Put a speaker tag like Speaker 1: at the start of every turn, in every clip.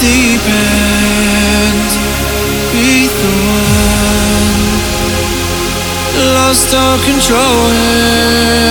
Speaker 1: deep end. Be the one lost control.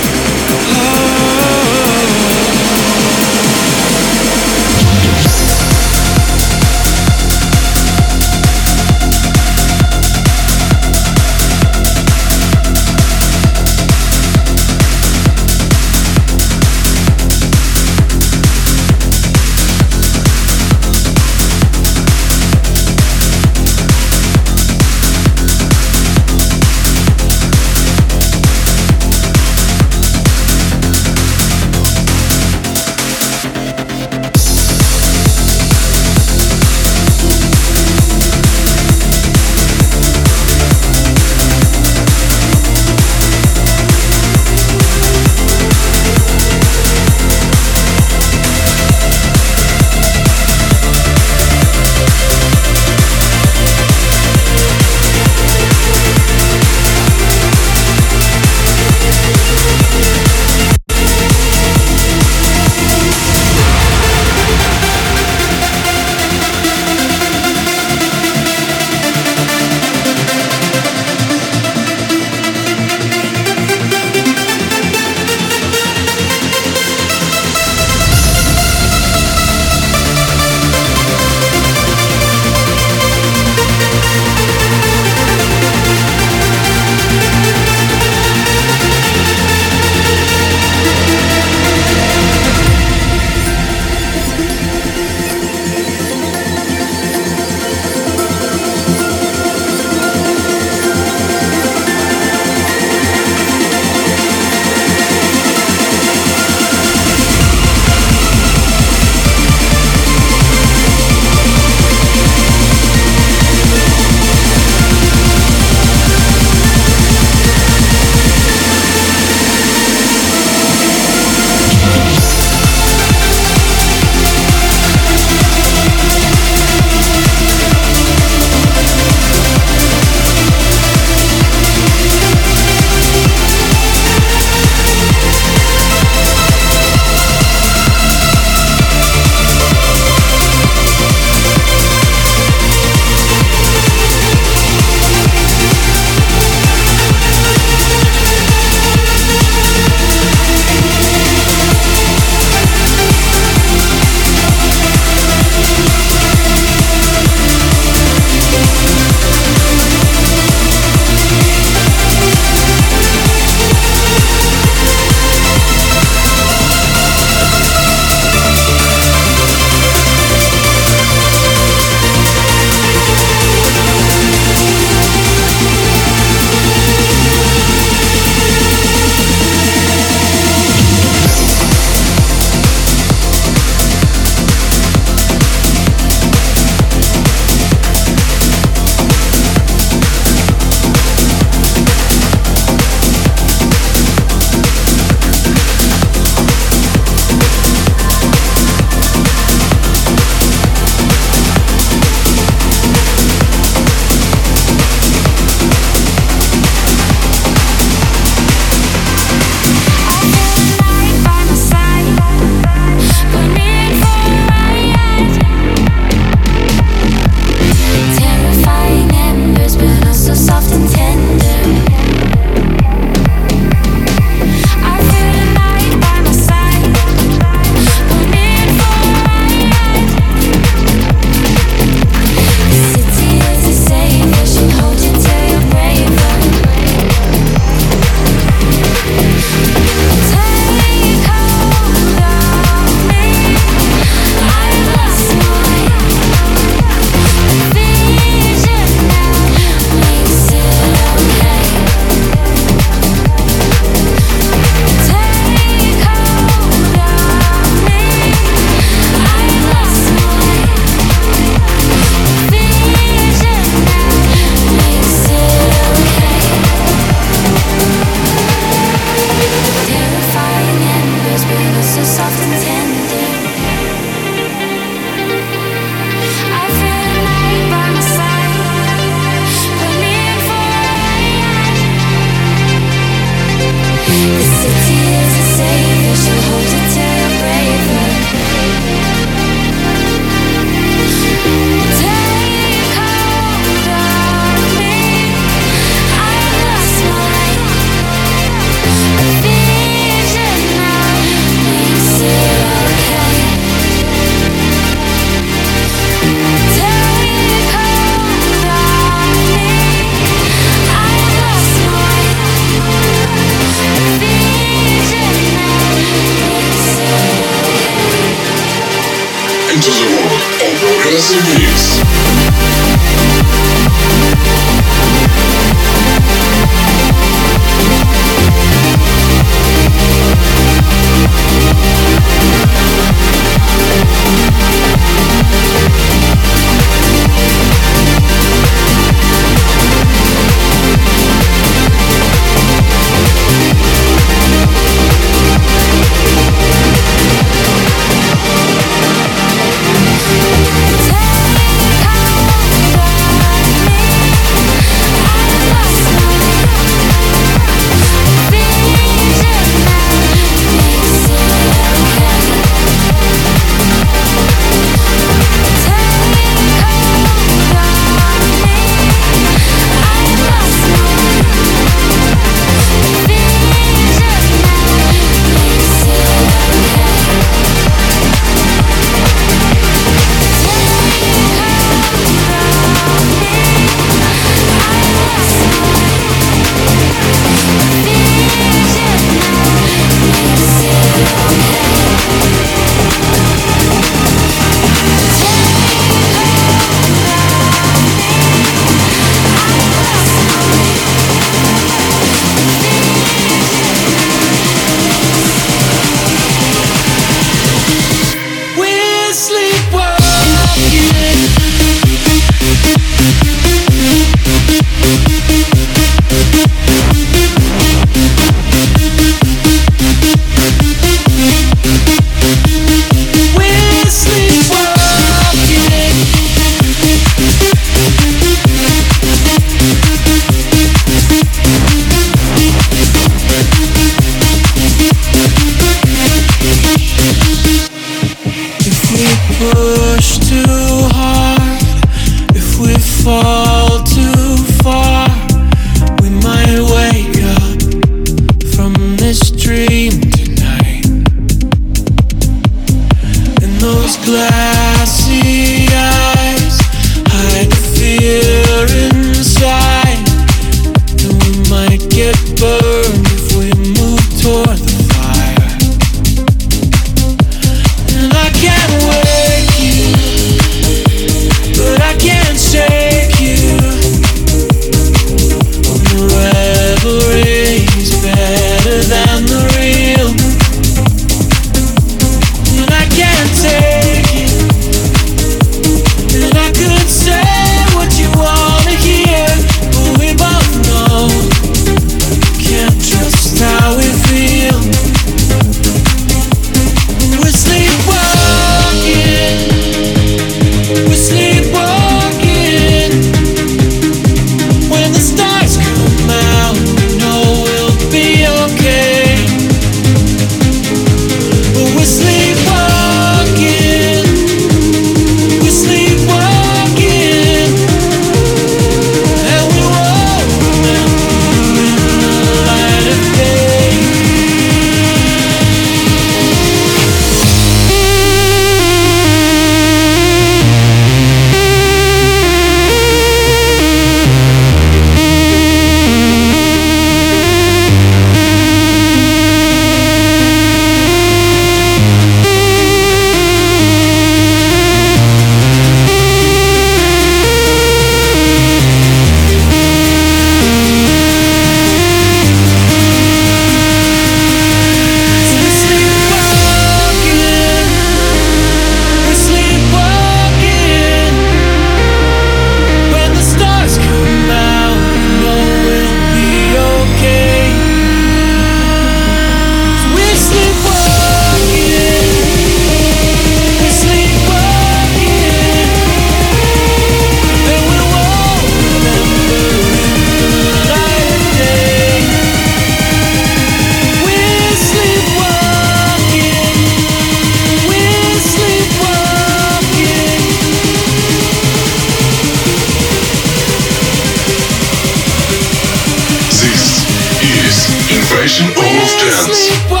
Speaker 2: dance.